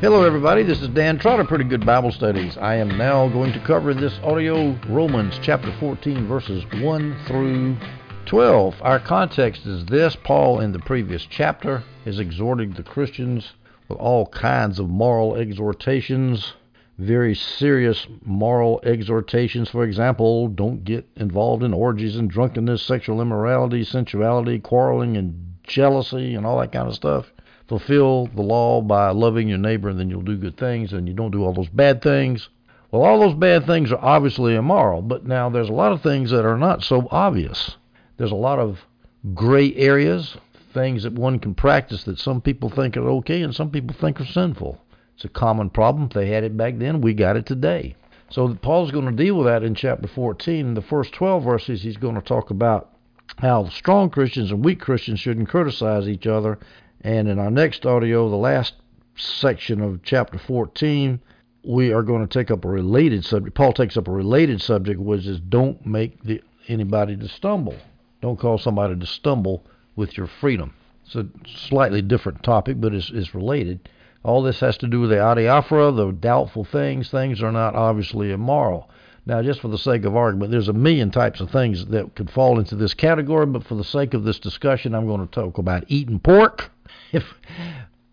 Hello, everybody. This is Dan Trotter, Pretty Good Bible Studies. I am now going to cover this audio Romans chapter 14, verses 1 through 12. Our context is this Paul, in the previous chapter, is exhorting the Christians with all kinds of moral exhortations, very serious moral exhortations. For example, don't get involved in orgies and drunkenness, sexual immorality, sensuality, quarreling, and jealousy, and all that kind of stuff fulfill the law by loving your neighbor and then you'll do good things and you don't do all those bad things. Well, all those bad things are obviously immoral, but now there's a lot of things that are not so obvious. There's a lot of gray areas, things that one can practice that some people think are okay and some people think are sinful. It's a common problem. If they had it back then, we got it today. So Paul's going to deal with that in chapter 14. In the first 12 verses, he's going to talk about how strong Christians and weak Christians shouldn't criticize each other and in our next audio, the last section of chapter 14, we are going to take up a related subject. Paul takes up a related subject, which is don't make the, anybody to stumble. Don't cause somebody to stumble with your freedom. It's a slightly different topic, but it's, it's related. All this has to do with the adiaphora, the doubtful things. Things are not obviously immoral. Now, just for the sake of argument, there's a million types of things that could fall into this category, but for the sake of this discussion, I'm going to talk about eating pork if,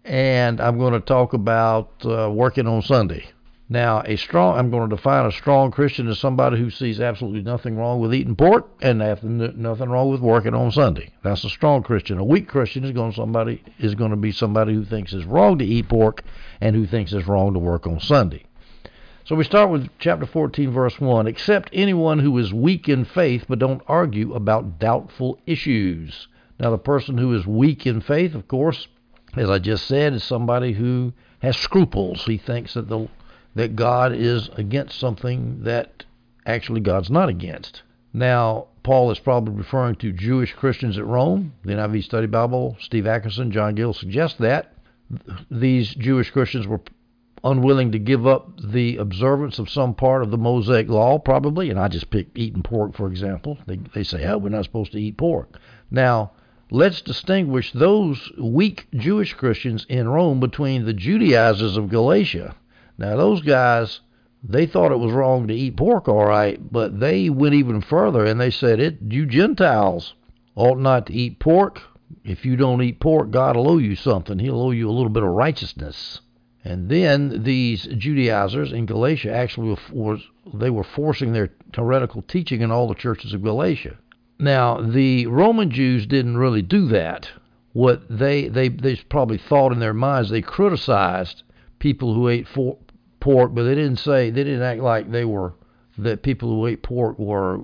and I'm going to talk about uh, working on Sunday. Now, a strong, I'm going to define a strong Christian as somebody who sees absolutely nothing wrong with eating pork and nothing wrong with working on Sunday. That's a strong Christian. A weak Christian is going to somebody is going to be somebody who thinks it's wrong to eat pork and who thinks it's wrong to work on Sunday. So we start with chapter 14, verse 1. Except anyone who is weak in faith, but don't argue about doubtful issues. Now, the person who is weak in faith, of course, as I just said, is somebody who has scruples. He thinks that the that God is against something that actually God's not against. Now, Paul is probably referring to Jewish Christians at Rome. The NIV Study Bible, Steve Atkerson, John Gill suggest that these Jewish Christians were unwilling to give up the observance of some part of the Mosaic law, probably. And I just picked eating pork, for example. They, they say, oh, we're not supposed to eat pork. Now, let's distinguish those weak Jewish Christians in Rome between the Judaizers of Galatia. Now, those guys, they thought it was wrong to eat pork, all right, but they went even further and they said, "It, you Gentiles ought not to eat pork. If you don't eat pork, God will owe you something. He'll owe you a little bit of righteousness." And then these Judaizers in Galatia actually was they were forcing their heretical teaching in all the churches of Galatia. Now, the Roman Jews didn't really do that. What they they they probably thought in their minds they criticized people who ate for, pork, but they didn't say they didn't act like they were that people who ate pork were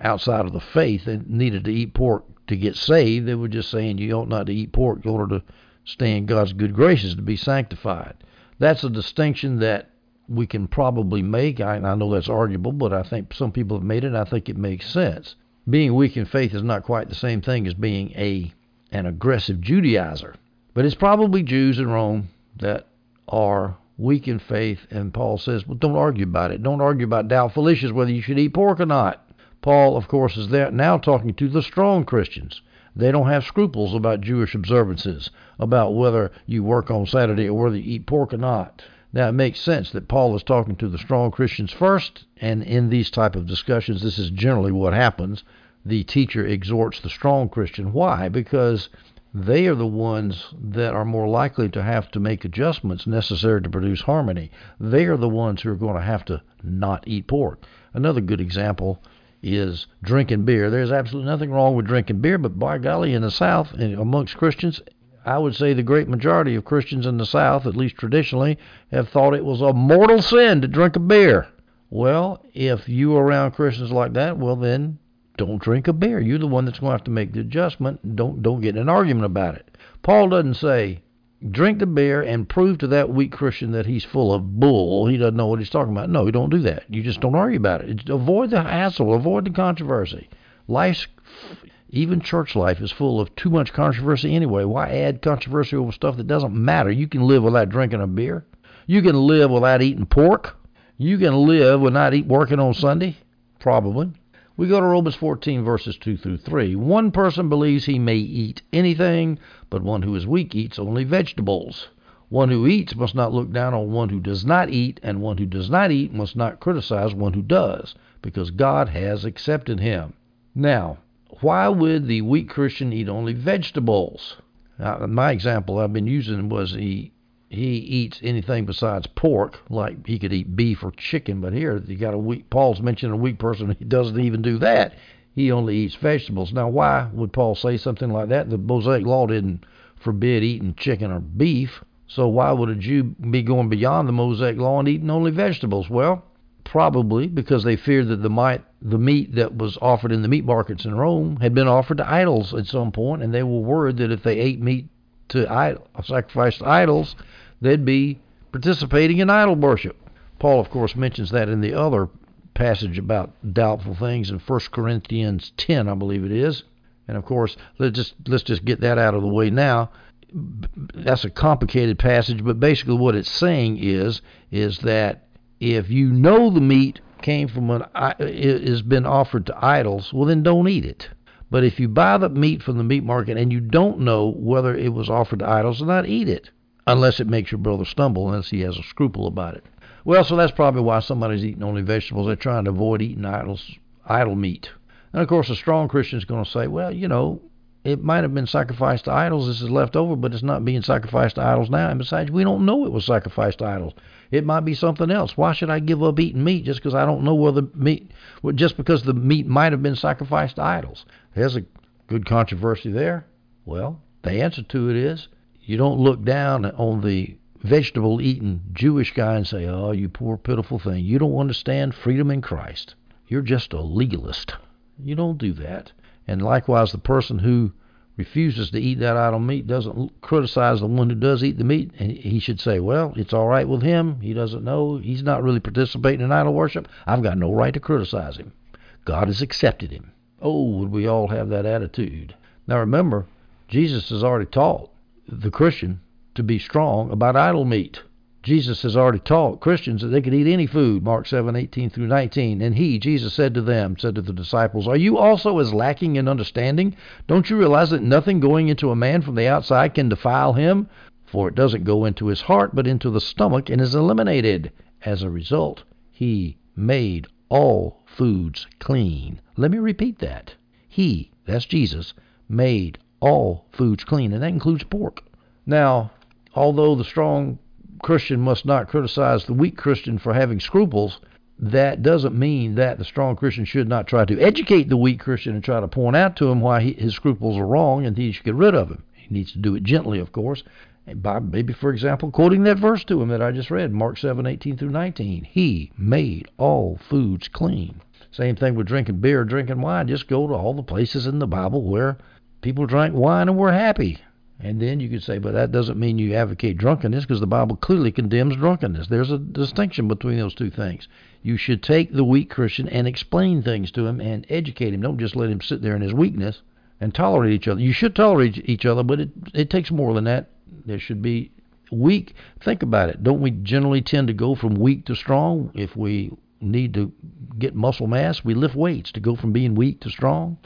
outside of the faith and needed to eat pork to get saved. They were just saying you ought not to eat pork in order to stay in God's good graces to be sanctified. That's a distinction that we can probably make. I, I know that's arguable, but I think some people have made it. I think it makes sense being weak in faith is not quite the same thing as being a an aggressive Judaizer. But it's probably Jews in Rome that are weak in faith, and Paul says, well, don't argue about it. Don't argue about doubtful issues whether you should eat pork or not. Paul, of course, is there now talking to the strong Christians. They don't have scruples about Jewish observances, about whether you work on Saturday or whether you eat pork or not. Now, it makes sense that Paul is talking to the strong Christians first, and in these type of discussions, this is generally what happens. The teacher exhorts the strong Christian. Why? Because they are the ones that are more likely to have to make adjustments necessary to produce harmony. They are the ones who are going to have to not eat pork. Another good example is drinking beer. There's absolutely nothing wrong with drinking beer, but by golly, in the South, amongst Christians, I would say the great majority of Christians in the South, at least traditionally, have thought it was a mortal sin to drink a beer. Well, if you are around Christians like that, well then don't drink a beer. You're the one that's going to have to make the adjustment. Don't don't get in an argument about it. Paul doesn't say drink the beer and prove to that weak Christian that he's full of bull. He doesn't know what he's talking about. No, you don't do that. You just don't argue about it. Avoid the hassle. Avoid the controversy. Life's even church life is full of too much controversy anyway. Why add controversy over stuff that doesn't matter? You can live without drinking a beer. You can live without eating pork. You can live without eat working on Sunday. Probably. We go to Romans 14, verses 2 through 3. One person believes he may eat anything, but one who is weak eats only vegetables. One who eats must not look down on one who does not eat, and one who does not eat must not criticize one who does, because God has accepted him. Now, why would the weak Christian eat only vegetables? Now, my example I've been using was he he eats anything besides pork, like he could eat beef or chicken. But here you got a weak. Paul's mentioning a weak person. He doesn't even do that. He only eats vegetables. Now, why would Paul say something like that? The Mosaic law didn't forbid eating chicken or beef. So why would a Jew be going beyond the Mosaic law and eating only vegetables? Well, probably because they feared that the might, the meat that was offered in the meat markets in Rome had been offered to idols at some point, and they were worried that if they ate meat to idol, sacrificed to idols, they'd be participating in idol worship. Paul, of course, mentions that in the other passage about doubtful things in 1 Corinthians 10, I believe it is. And of course, let's just let's just get that out of the way now that's a complicated passage, but basically what it's saying is is that if you know the meat came from an has been offered to idols, well then don't eat it. But if you buy the meat from the meat market and you don't know whether it was offered to idols, then not eat it, unless it makes your brother stumble, unless he has a scruple about it. Well, so that's probably why somebody's eating only vegetables. They're trying to avoid eating idols, idol meat. And of course, a strong Christian is going to say, well, you know, it might have been sacrificed to idols. This is left over, but it's not being sacrificed to idols now. And besides, we don't know it was sacrificed to idols. It might be something else. Why should I give up eating meat just because I don't know whether meat, just because the meat might have been sacrificed to idols? There's a good controversy there. Well, the answer to it is you don't look down on the vegetable eating Jewish guy and say, "Oh, you poor pitiful thing. You don't understand freedom in Christ. You're just a legalist." You don't do that. And likewise, the person who refuses to eat that idol meat doesn't criticize the one who does eat the meat. And he should say, well, it's all right with him. He doesn't know. He's not really participating in idol worship. I've got no right to criticize him. God has accepted him. Oh, would we all have that attitude? Now remember, Jesus has already taught the Christian to be strong about idol meat. Jesus has already taught Christians that they could eat any food, Mark 7, 18 through 19. And he, Jesus, said to them, said to the disciples, Are you also as lacking in understanding? Don't you realize that nothing going into a man from the outside can defile him? For it doesn't go into his heart, but into the stomach, and is eliminated. As a result, he made all foods clean. Let me repeat that. He, that's Jesus, made all foods clean, and that includes pork. Now, although the strong Christian must not criticize the weak Christian for having scruples, that doesn't mean that the strong Christian should not try to educate the weak Christian and try to point out to him why he, his scruples are wrong and he should get rid of them. He needs to do it gently, of course, by maybe, for example, quoting that verse to him that I just read, Mark 7, 18 through 19. He made all foods clean. Same thing with drinking beer drinking wine. Just go to all the places in the Bible where people drank wine and were happy. And then you could say, but that doesn't mean you advocate drunkenness because the Bible clearly condemns drunkenness. There's a distinction between those two things. You should take the weak Christian and explain things to him and educate him. Don't just let him sit there in his weakness and tolerate each other. You should tolerate each other, but it it takes more than that. There should be weak. Think about it. Don't we generally tend to go from weak to strong? If we need to get muscle mass, we lift weights to go from being weak to strong.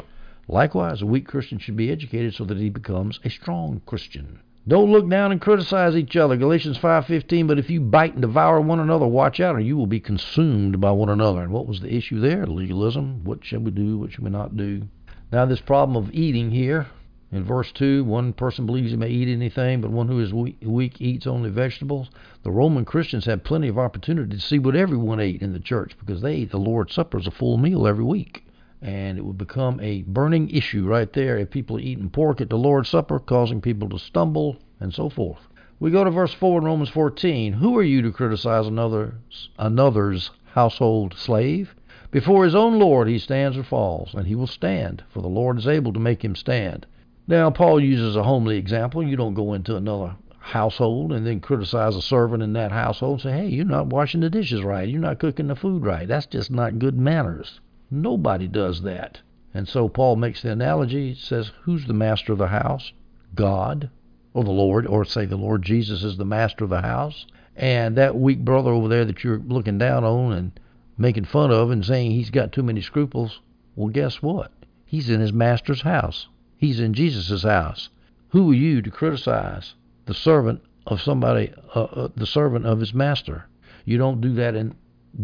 Likewise, a weak Christian should be educated so that he becomes a strong Christian. Don't look down and criticize each other. Galatians 5:15. But if you bite and devour one another, watch out, or you will be consumed by one another. And what was the issue there? Legalism. What should we do? What should we not do? Now, this problem of eating here in verse 2, one person believes he may eat anything, but one who is weak eats only vegetables. The Roman Christians had plenty of opportunity to see what everyone ate in the church because they ate the Lord's Supper as a full meal every week and it would become a burning issue right there if people are eating pork at the Lord's Supper, causing people to stumble and so forth. We go to verse 4 in Romans 14. Who are you to criticize another's, another's household slave? Before his own Lord he stands or falls, and he will stand, for the Lord is able to make him stand. Now, Paul uses a homely example. You don't go into another household and then criticize a servant in that household and say, hey, you're not washing the dishes right. You're not cooking the food right. That's just not good manners. Nobody does that. And so Paul makes the analogy, says, Who's the master of the house? God, or the Lord, or say the Lord Jesus is the master of the house. And that weak brother over there that you're looking down on and making fun of and saying he's got too many scruples, well, guess what? He's in his master's house. He's in Jesus' house. Who are you to criticize the servant of somebody, uh, uh, the servant of his master. You don't do that in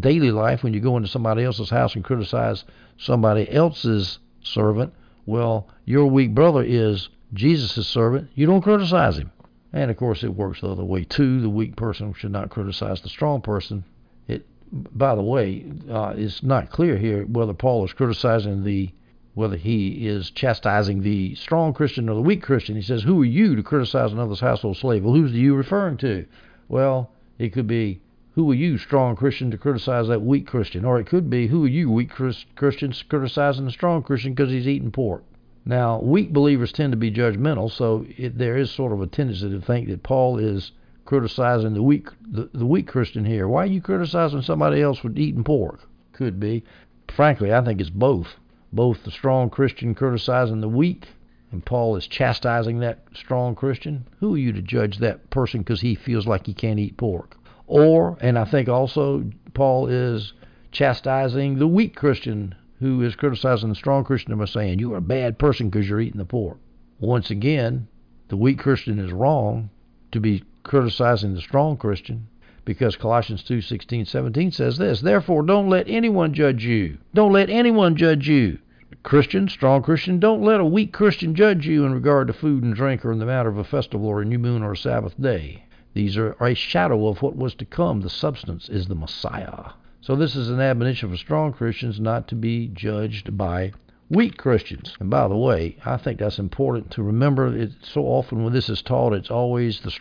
daily life when you go into somebody else's house and criticize somebody else's servant. Well, your weak brother is Jesus' servant. You don't criticize him. And of course, it works the other way too. The weak person should not criticize the strong person. It, by the way, uh, it's not clear here whether Paul is criticizing the whether he is chastising the strong Christian or the weak Christian. He says, Who are you to criticize another's household slave? Well, who's you referring to? Well, it could be, Who are you, strong Christian, to criticize that weak Christian? Or it could be, Who are you, weak Christian, criticizing the strong Christian because he's eating pork? Now, weak believers tend to be judgmental, so it, there is sort of a tendency to think that Paul is criticizing the weak the, the weak Christian here. Why are you criticizing somebody else for eating pork? Could be. Frankly, I think it's both both the strong Christian criticizing the weak, and Paul is chastising that strong Christian. Who are you to judge that person because he feels like he can't eat pork? Or, and I think also Paul is chastising the weak Christian who is criticizing the strong Christian by saying, You're a bad person because you're eating the pork. Once again, the weak Christian is wrong to be criticizing the strong Christian because Colossians 2 16, 17 says this Therefore, don't let anyone judge you. Don't let anyone judge you. Christian, strong Christian, don't let a weak Christian judge you in regard to food and drink or in the matter of a festival or a new moon or a Sabbath day. These are a shadow of what was to come. The substance is the Messiah. So this is an admonition for strong Christians not to be judged by weak Christians. And by the way, I think that's important to remember. It so often when this is taught, it's always the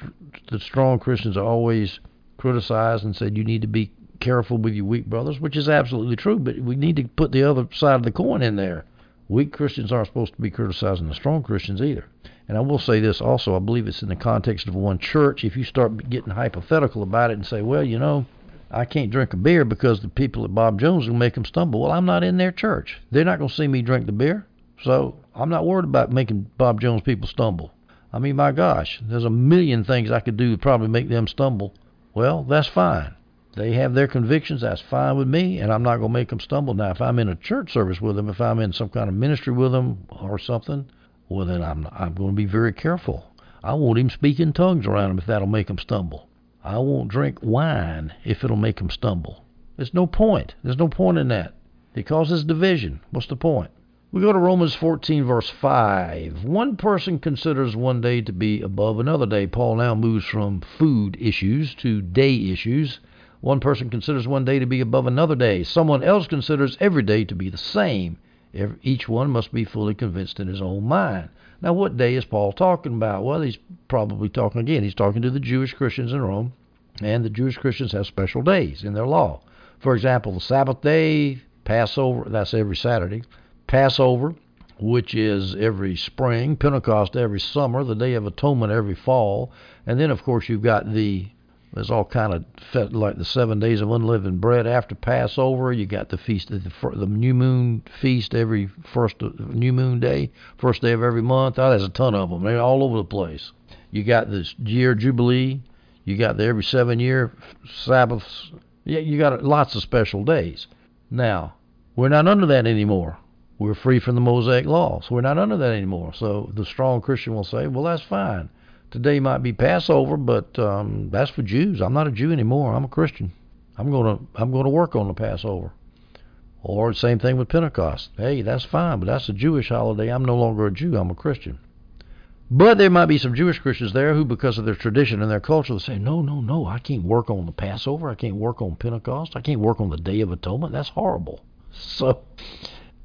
the strong Christians are always criticized and said you need to be careful with your weak brothers, which is absolutely true. But we need to put the other side of the coin in there. Weak Christians aren't supposed to be criticizing the strong Christians either. And I will say this also, I believe it's in the context of one church. If you start getting hypothetical about it and say, well, you know, I can't drink a beer because the people at Bob Jones will make them stumble. Well, I'm not in their church. They're not going to see me drink the beer. So I'm not worried about making Bob Jones people stumble. I mean, my gosh, there's a million things I could do to probably make them stumble. Well, that's fine. They have their convictions. That's fine with me, and I'm not going to make them stumble. Now, if I'm in a church service with them, if I'm in some kind of ministry with them or something, well, then I'm I'm going to be very careful. I won't even speak in tongues around them if that'll make them stumble. I won't drink wine if it'll make them stumble. There's no point. There's no point in that. It causes division. What's the point? We go to Romans 14, verse 5. One person considers one day to be above another day. Paul now moves from food issues to day issues. One person considers one day to be above another day. Someone else considers every day to be the same. Each one must be fully convinced in his own mind. Now, what day is Paul talking about? Well, he's probably talking again. He's talking to the Jewish Christians in Rome, and the Jewish Christians have special days in their law. For example, the Sabbath day, Passover, that's every Saturday, Passover, which is every spring, Pentecost every summer, the Day of Atonement every fall, and then, of course, you've got the there's all kind of like the seven days of unleavened bread after Passover. You got the feast, the, the new moon feast every first new moon day, first day of every month. Oh, there's a ton of them. They're all over the place. You got this year jubilee. You got the every seven year Sabbaths. Yeah, you got lots of special days. Now we're not under that anymore. We're free from the Mosaic law, so we're not under that anymore. So the strong Christian will say, well, that's fine Today might be Passover, but um, that's for Jews. I'm not a Jew anymore. I'm a Christian. I'm to I'm to work on the Passover. Or same thing with Pentecost. Hey, that's fine, but that's a Jewish holiday. I'm no longer a Jew. I'm a Christian. But there might be some Jewish Christians there who, because of their tradition and their culture, say, no, no, no, I can't work on the Passover. I can't work on Pentecost. I can't work on the Day of Atonement. That's horrible. So,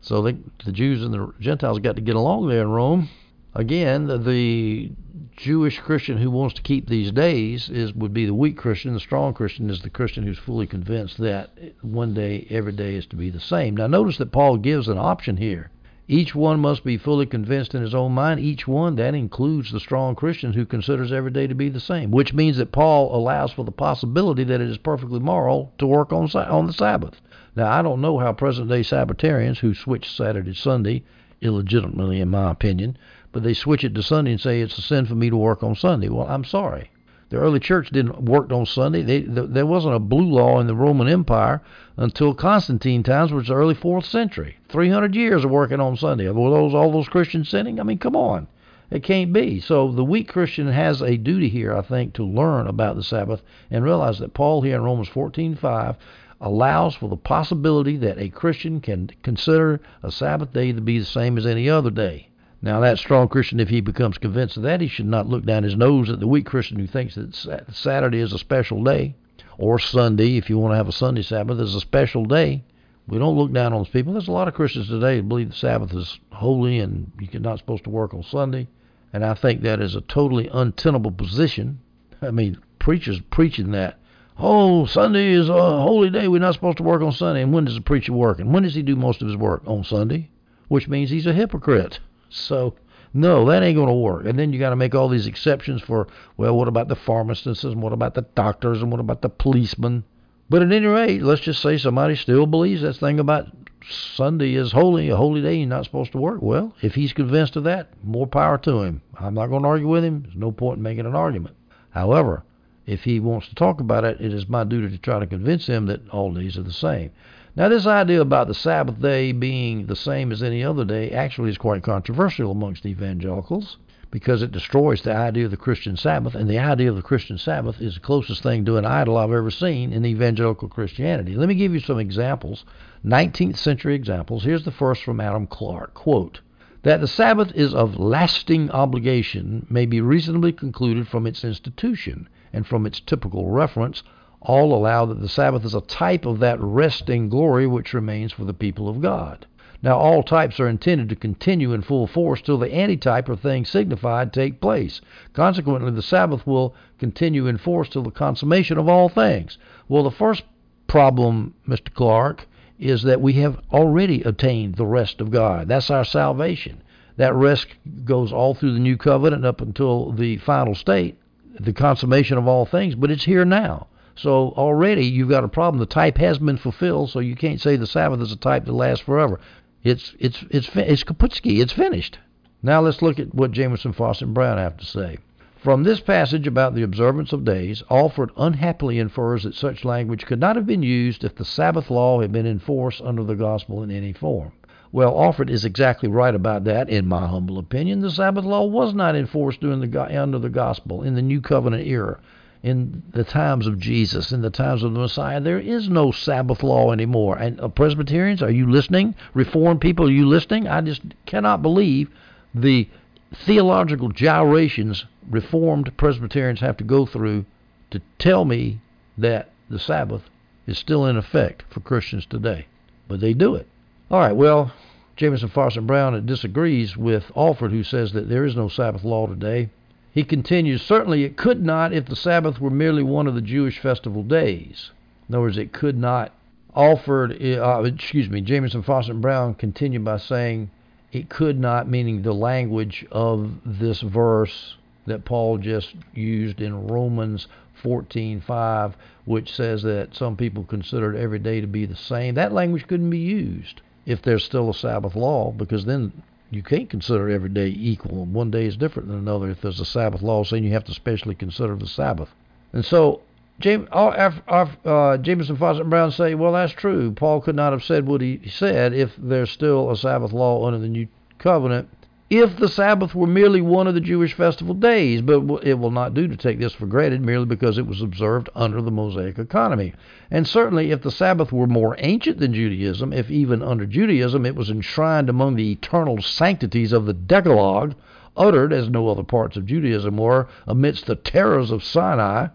so they, the Jews and the Gentiles got to get along there in Rome. Again, the, the Jewish Christian who wants to keep these days is would be the weak Christian. The strong Christian is the Christian who's fully convinced that one day, every day is to be the same. Now, notice that Paul gives an option here. Each one must be fully convinced in his own mind. Each one, that includes the strong Christian who considers every day to be the same, which means that Paul allows for the possibility that it is perfectly moral to work on, on the Sabbath. Now, I don't know how present day Sabbatarians who switch Saturday to Sunday, illegitimately in my opinion, but they switch it to Sunday and say it's a sin for me to work on Sunday. Well, I'm sorry. The early church didn't work on Sunday. They, there wasn't a blue law in the Roman Empire until Constantine times, which was the early fourth century. 300 years of working on Sunday. Were those all those Christians sinning? I mean, come on. It can't be. So the weak Christian has a duty here, I think, to learn about the Sabbath and realize that Paul here in Romans 14:5 allows for the possibility that a Christian can consider a Sabbath day to be the same as any other day. Now, that strong Christian, if he becomes convinced of that, he should not look down his nose at the weak Christian who thinks that Saturday is a special day, or Sunday, if you want to have a Sunday Sabbath, is a special day. We don't look down on those people. There's a lot of Christians today who believe the Sabbath is holy and you're not supposed to work on Sunday. And I think that is a totally untenable position. I mean, preachers preaching that oh, Sunday is a holy day. We're not supposed to work on Sunday. And when does the preacher work? And when does he do most of his work? On Sunday, which means he's a hypocrite. So, no, that ain't going to work. And then you got to make all these exceptions for, well, what about the pharmacists and what about the doctors and what about the policemen? But at any rate, let's just say somebody still believes that thing about Sunday is holy, a holy day, you're not supposed to work. Well, if he's convinced of that, more power to him. I'm not going to argue with him. There's no point in making an argument. However, if he wants to talk about it, it is my duty to try to convince him that all days are the same. Now, this idea about the Sabbath day being the same as any other day actually is quite controversial amongst evangelicals because it destroys the idea of the Christian Sabbath, and the idea of the Christian Sabbath is the closest thing to an idol I've ever seen in evangelical Christianity. Let me give you some examples, 19th century examples. Here's the first from Adam Clarke. Quote, that the Sabbath is of lasting obligation may be reasonably concluded from its institution and from its typical reference, all allow that the Sabbath is a type of that resting glory which remains for the people of God. Now, all types are intended to continue in full force till the antitype or thing signified take place. Consequently, the Sabbath will continue in force till the consummation of all things. Well, the first problem, Mr. Clarke, is that we have already attained the rest of God. That's our salvation. That rest goes all through the new covenant up until the final state the consummation of all things, but it's here now. So already you've got a problem. The type has been fulfilled, so you can't say the Sabbath is a type that lasts forever. It's it's it's it's kaputski. It's finished. Now let's look at what Jamieson, Fausset, and Brown have to say. From this passage about the observance of days, Alford unhappily infers that such language could not have been used if the Sabbath law had been in force under the gospel in any form. Well, Alford is exactly right about that, in my humble opinion. The Sabbath law was not enforced during the under the gospel in the New Covenant era. In the times of Jesus, in the times of the Messiah, there is no Sabbath law anymore. And uh, Presbyterians, are you listening? Reformed people, are you listening? I just cannot believe the theological gyrations Reformed Presbyterians have to go through to tell me that the Sabbath is still in effect for Christians today. But they do it. All right, well, Jamieson, Fausset, Brown disagrees with Alford, who says that there is no Sabbath law today. He continues, certainly it could not if the Sabbath were merely one of the Jewish festival days. In other words, it could not. Alford, uh, excuse me, Jamieson, Fausset, and Brown continue by saying it could not, meaning the language of this verse that Paul just used in Romans 14:5, which says that some people considered every day to be the same. That language couldn't be used if there's still a Sabbath law, because then you can't consider every day equal. One day is different than another if there's a Sabbath law saying you have to specially consider the Sabbath. And so James, uh, Jamieson, Fausset, and Brown say, well, that's true. Paul could not have said what he said if there's still a Sabbath law under the new covenant if the Sabbath were merely one of the Jewish festival days, but it will not do to take this for granted merely because it was observed under the Mosaic economy. And certainly, if the Sabbath were more ancient than Judaism, if even under Judaism it was enshrined among the eternal sanctities of the Decalogue, uttered as no other parts of Judaism were, amidst the terrors of Sinai,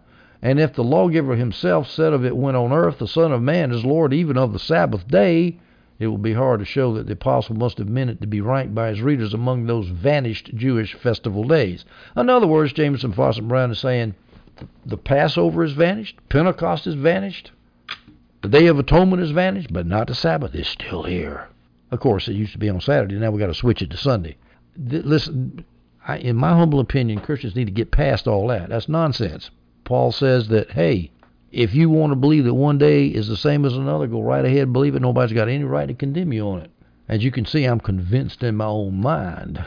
and if the lawgiver himself said of it when on earth the Son of Man is Lord even of the Sabbath day, it will be hard to show that the apostle must have meant it to be ranked by his readers among those vanished Jewish festival days. In other words, Jamieson Fausset, Brown is saying the Passover is vanished, Pentecost is vanished, the Day of Atonement is vanished, but not the Sabbath is still here. Of course, it used to be on Saturday. Now we got to switch it to Sunday. Listen, I, in my humble opinion, Christians need to get past all that. That's nonsense. Paul says that, hey, if you want to believe that one day is the same as another, go right ahead and believe it. Nobody's got any right to condemn you on it. As you can see, I'm convinced in my own mind.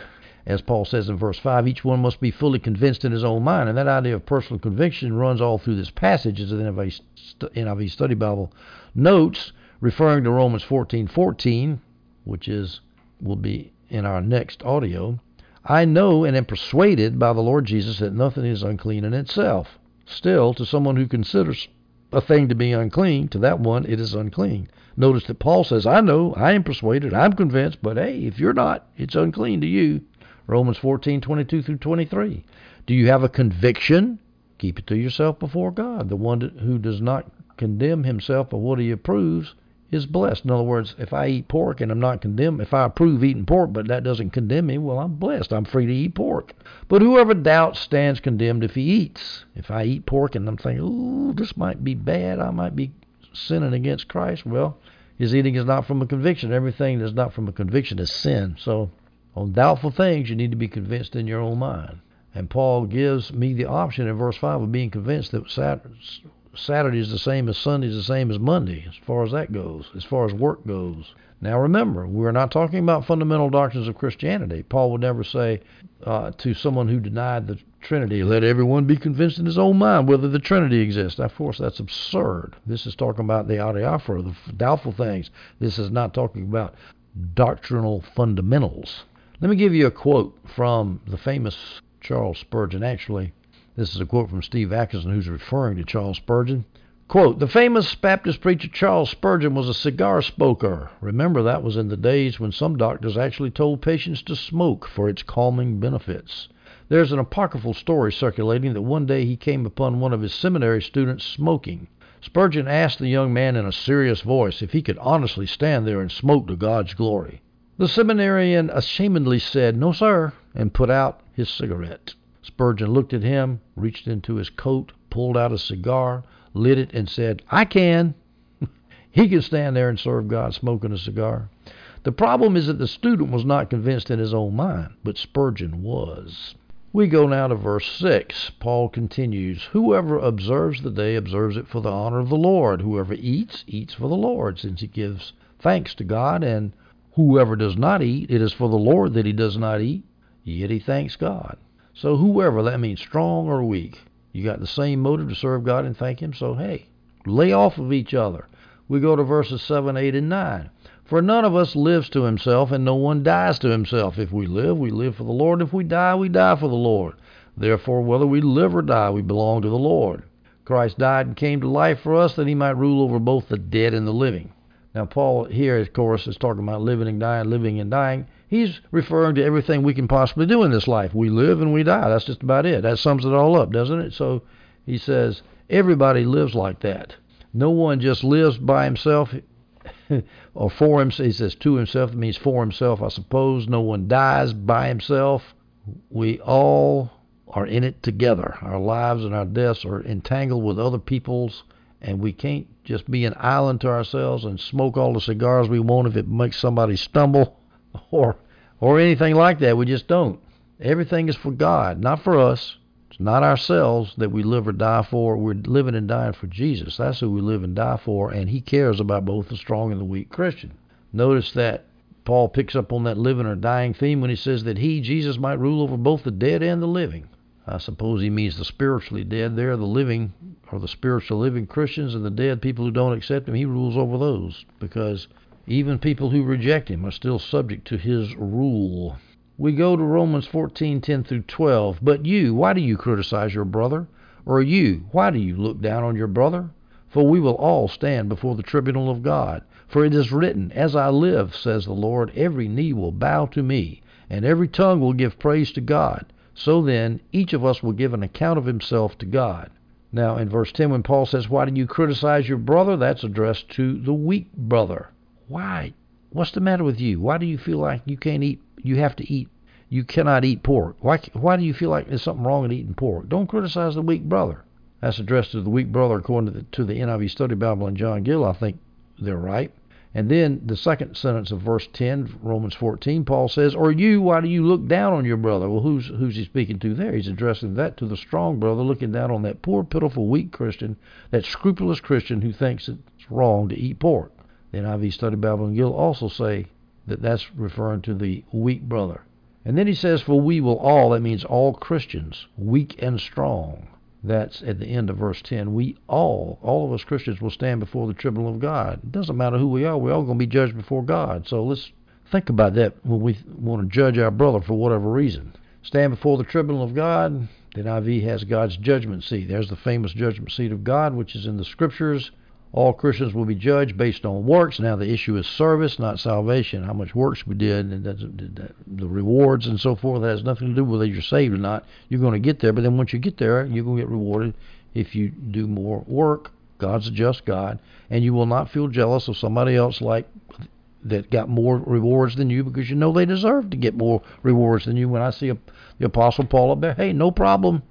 As Paul says in verse 5, each one must be fully convinced in his own mind. And that idea of personal conviction runs all through this passage, as the NIV Study Bible notes, referring to Romans 14:14, which is will be in our next audio. I know and am persuaded by the Lord Jesus that nothing is unclean in itself. Still, to someone who considers a thing to be unclean, to that one it is unclean. Notice that Paul says, I know, I am persuaded, I'm convinced, but hey, if you're not, it's unclean to you. Romans 14, 22 through 23. Do you have a conviction? Keep it to yourself before God. The one who does not condemn himself of what he approves is blessed. In other words, if I eat pork and I'm not condemned, if I approve eating pork, but that doesn't condemn me, well, I'm blessed. I'm free to eat pork. But whoever doubts stands condemned if he eats. If I eat pork and I'm thinking, ooh, this might be bad, I might be sinning against Christ, well, his eating is not from a conviction. Everything that's not from a conviction is sin. So, on doubtful things, you need to be convinced in your own mind. And Paul gives me the option in verse 5 of being convinced that Saturday is the same as Sunday is the same as Monday, as far as that goes, as far as work goes. Now remember, we're not talking about fundamental doctrines of Christianity. Paul would never say uh, to someone who denied the Trinity, let everyone be convinced in his own mind whether the Trinity exists. Of course, that's absurd. This is talking about the adiaphora, the doubtful things. This is not talking about doctrinal fundamentals. Let me give you a quote from the famous Charles Spurgeon. Actually, this is a quote from Steve Atkerson, who's referring to Charles Spurgeon. Quote, the famous Baptist preacher Charles Spurgeon was a cigar smoker. Remember, that was in the days when some doctors actually told patients to smoke for its calming benefits. There's an apocryphal story circulating that one day he came upon one of his seminary students smoking. Spurgeon asked the young man in a serious voice if he could honestly stand there and smoke to God's glory. The seminarian ashamedly said, No, sir, and put out his cigarette. Spurgeon looked at him, reached into his coat, pulled out a cigar, lit it, and said, I can. he can stand there and serve God smoking a cigar. The problem is that the student was not convinced in his own mind, but Spurgeon was. We go now to verse 6. Paul continues Whoever observes the day observes it for the honor of the Lord. Whoever eats, eats for the Lord, since he gives thanks to God. And whoever does not eat, it is for the Lord that he does not eat, yet he thanks God. So whoever, that means strong or weak, you got the same motive to serve God and thank Him. So hey, lay off of each other. We go to verses 7, 8, and 9. For none of us lives to himself, and no one dies to himself. If we live, we live for the Lord. If we die, we die for the Lord. Therefore, whether we live or die, we belong to the Lord. Christ died and came to life for us that he might rule over both the dead and the living. Now, Paul here, of course, is talking about living and dying, living and dying. He's referring to everything we can possibly do in this life. We live and we die. That's just about it. That sums it all up, doesn't it? So he says everybody lives like that. No one just lives by himself or for himself. He says to himself. It means for himself, I suppose. No one dies by himself. We all are in it together. Our lives and our deaths are entangled with other people's, and we can't just be an island to ourselves and smoke all the cigars we want if it makes somebody stumble or or anything like that. We just don't. Everything is for God, not for us. It's not ourselves that we live or die for. We're living and dying for Jesus. That's who we live and die for, and He cares about both the strong and the weak Christian. Notice that Paul picks up on that living or dying theme when he says that He, Jesus, might rule over both the dead and the living. I suppose he means the spiritually dead there, the living or the spiritual living Christians and the dead people who don't accept him. He rules over those because even people who reject him are still subject to his rule. We go to Romans 14:10 through 12. But you, why do you criticize your brother? Or you, why do you look down on your brother? For we will all stand before the tribunal of God. For it is written, As I live, says the Lord, every knee will bow to me, and every tongue will give praise to God. So then, each of us will give an account of himself to God. Now, in verse 10, when Paul says, Why do you criticize your brother? That's addressed to the weak brother. Why? What's the matter with you? Why do you feel like you can't eat? You have to eat. You cannot eat pork. Why? Why do you feel like there's something wrong in eating pork? Don't criticize the weak brother. That's addressed to the weak brother according to the, to the NIV Study Bible and John Gill. I think they're right. And then the second sentence of verse 10, Romans 14, Paul says, Or you, why do you look down on your brother? Well, who's, who's he speaking to there? He's addressing that to the strong brother, looking down on that poor, pitiful, weak Christian, that scrupulous Christian who thinks it's wrong to eat pork. The NIV Study Bible and Gill also say that that's referring to the weak brother. And then he says, For we will all, that means all Christians, weak and strong. That's at the end of verse 10. We all, all of us Christians, will stand before the tribunal of God. It doesn't matter who we are, we're all going to be judged before God. So let's Think about that when we want to judge our brother for whatever reason. Stand before the tribunal of God. The NIV has God's judgment seat. There's the famous judgment seat of God, which is in the scriptures. All Christians will be judged based on works. Now, the issue is service, not salvation. How much works we did, and the rewards and so forth that has nothing to do with whether you're saved or not. You're going to get there, but then once you get there, you're going to get rewarded if you do more work. God's a just God, and you will not feel jealous of somebody else like that got more rewards than you because you know they deserve to get more rewards than you. When I see a, the Apostle Paul up there, hey, no problem.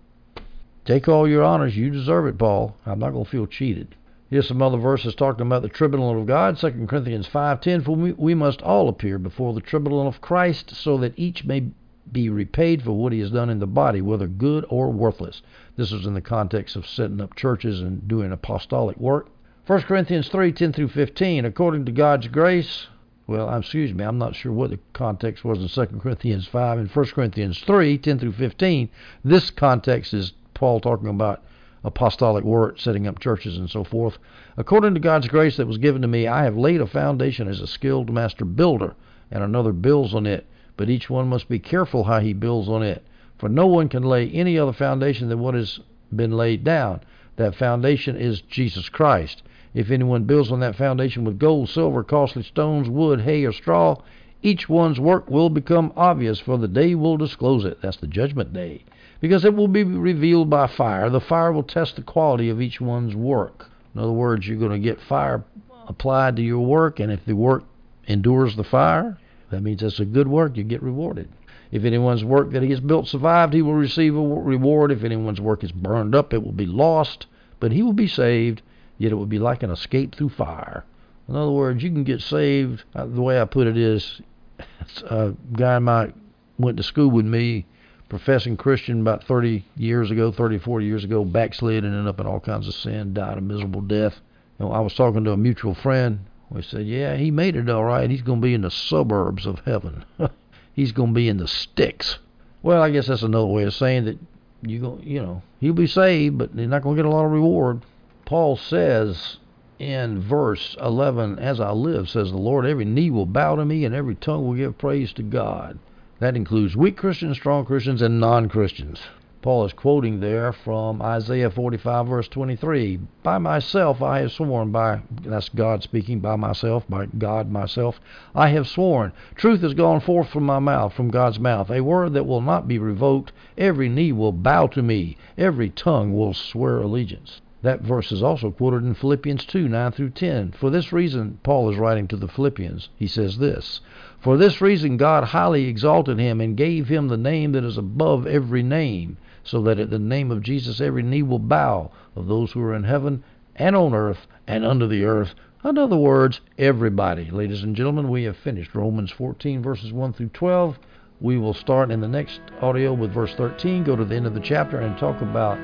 Take all your honors. You deserve it, Paul. I'm not going to feel cheated. Here's some other verses talking about the tribunal of God. 2 Corinthians 5.10, For we, must all appear before the tribunal of Christ so that each may be repaid for what he has done in the body, whether good or worthless. This is in the context of setting up churches and doing apostolic work. 1 Corinthians 3:10 through 15. According to God's grace, well, excuse me, I'm not sure what the context was in 2 Corinthians 5 and 1 Corinthians 3 10 through 15. This context is Paul talking about apostolic work, setting up churches, and so forth. According to God's grace that was given to me, I have laid a foundation as a skilled master builder, and another builds on it but each one must be careful how he builds on it. For no one can lay any other foundation than what has been laid down. That foundation is Jesus Christ. If anyone builds on that foundation with gold, silver, costly stones, wood, hay, or straw, each one's work will become obvious, for the day will disclose it. That's the judgment day. Because it will be revealed by fire. The fire will test the quality of each one's work. In other words, you're going to get fire applied to your work, and if the work endures the fire, that means it's a good work, you get rewarded. If anyone's work that he has built survived, he will receive a reward. If anyone's work is burned up, it will be lost, but he will be saved, yet it will be like an escape through fire. In other words, you can get saved. Uh, the way I put it is, a guy might went to school with me, professing Christian about 30 years ago, 30, 40 years ago, backslid and ended up in all kinds of sin, died a miserable death. You know, I was talking to a mutual friend we said, yeah, he made it all right. He's going to be in the suburbs of heaven. He's going to be in the sticks. Well, I guess that's another way of saying that you go, you know, he'll be saved, but he's not going to get a lot of reward. Paul says in verse 11, As I live, says the Lord, every knee will bow to me and every tongue will give praise to God. That includes weak Christians, strong Christians, and non Christians. Paul is quoting there from Isaiah 45, verse 23. By myself I have sworn, by that's God speaking, by myself, by God myself, I have sworn. Truth has gone forth from my mouth, from God's mouth, a word that will not be revoked. Every knee will bow to me, every tongue will swear allegiance. That verse is also quoted in Philippians 2 9 through 10. For this reason, Paul is writing to the Philippians. He says this For this reason, God highly exalted him and gave him the name that is above every name so that at the name of Jesus every knee will bow of those who are in heaven and on earth and under the earth. In other words, everybody. Ladies and gentlemen, we have finished Romans 14, verses 1 through 12. We will start in the next audio with verse 13, go to the end of the chapter, and talk about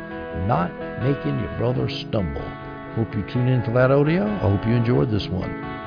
not making your brother stumble. Hope you tune in for that audio. I hope you enjoyed this one.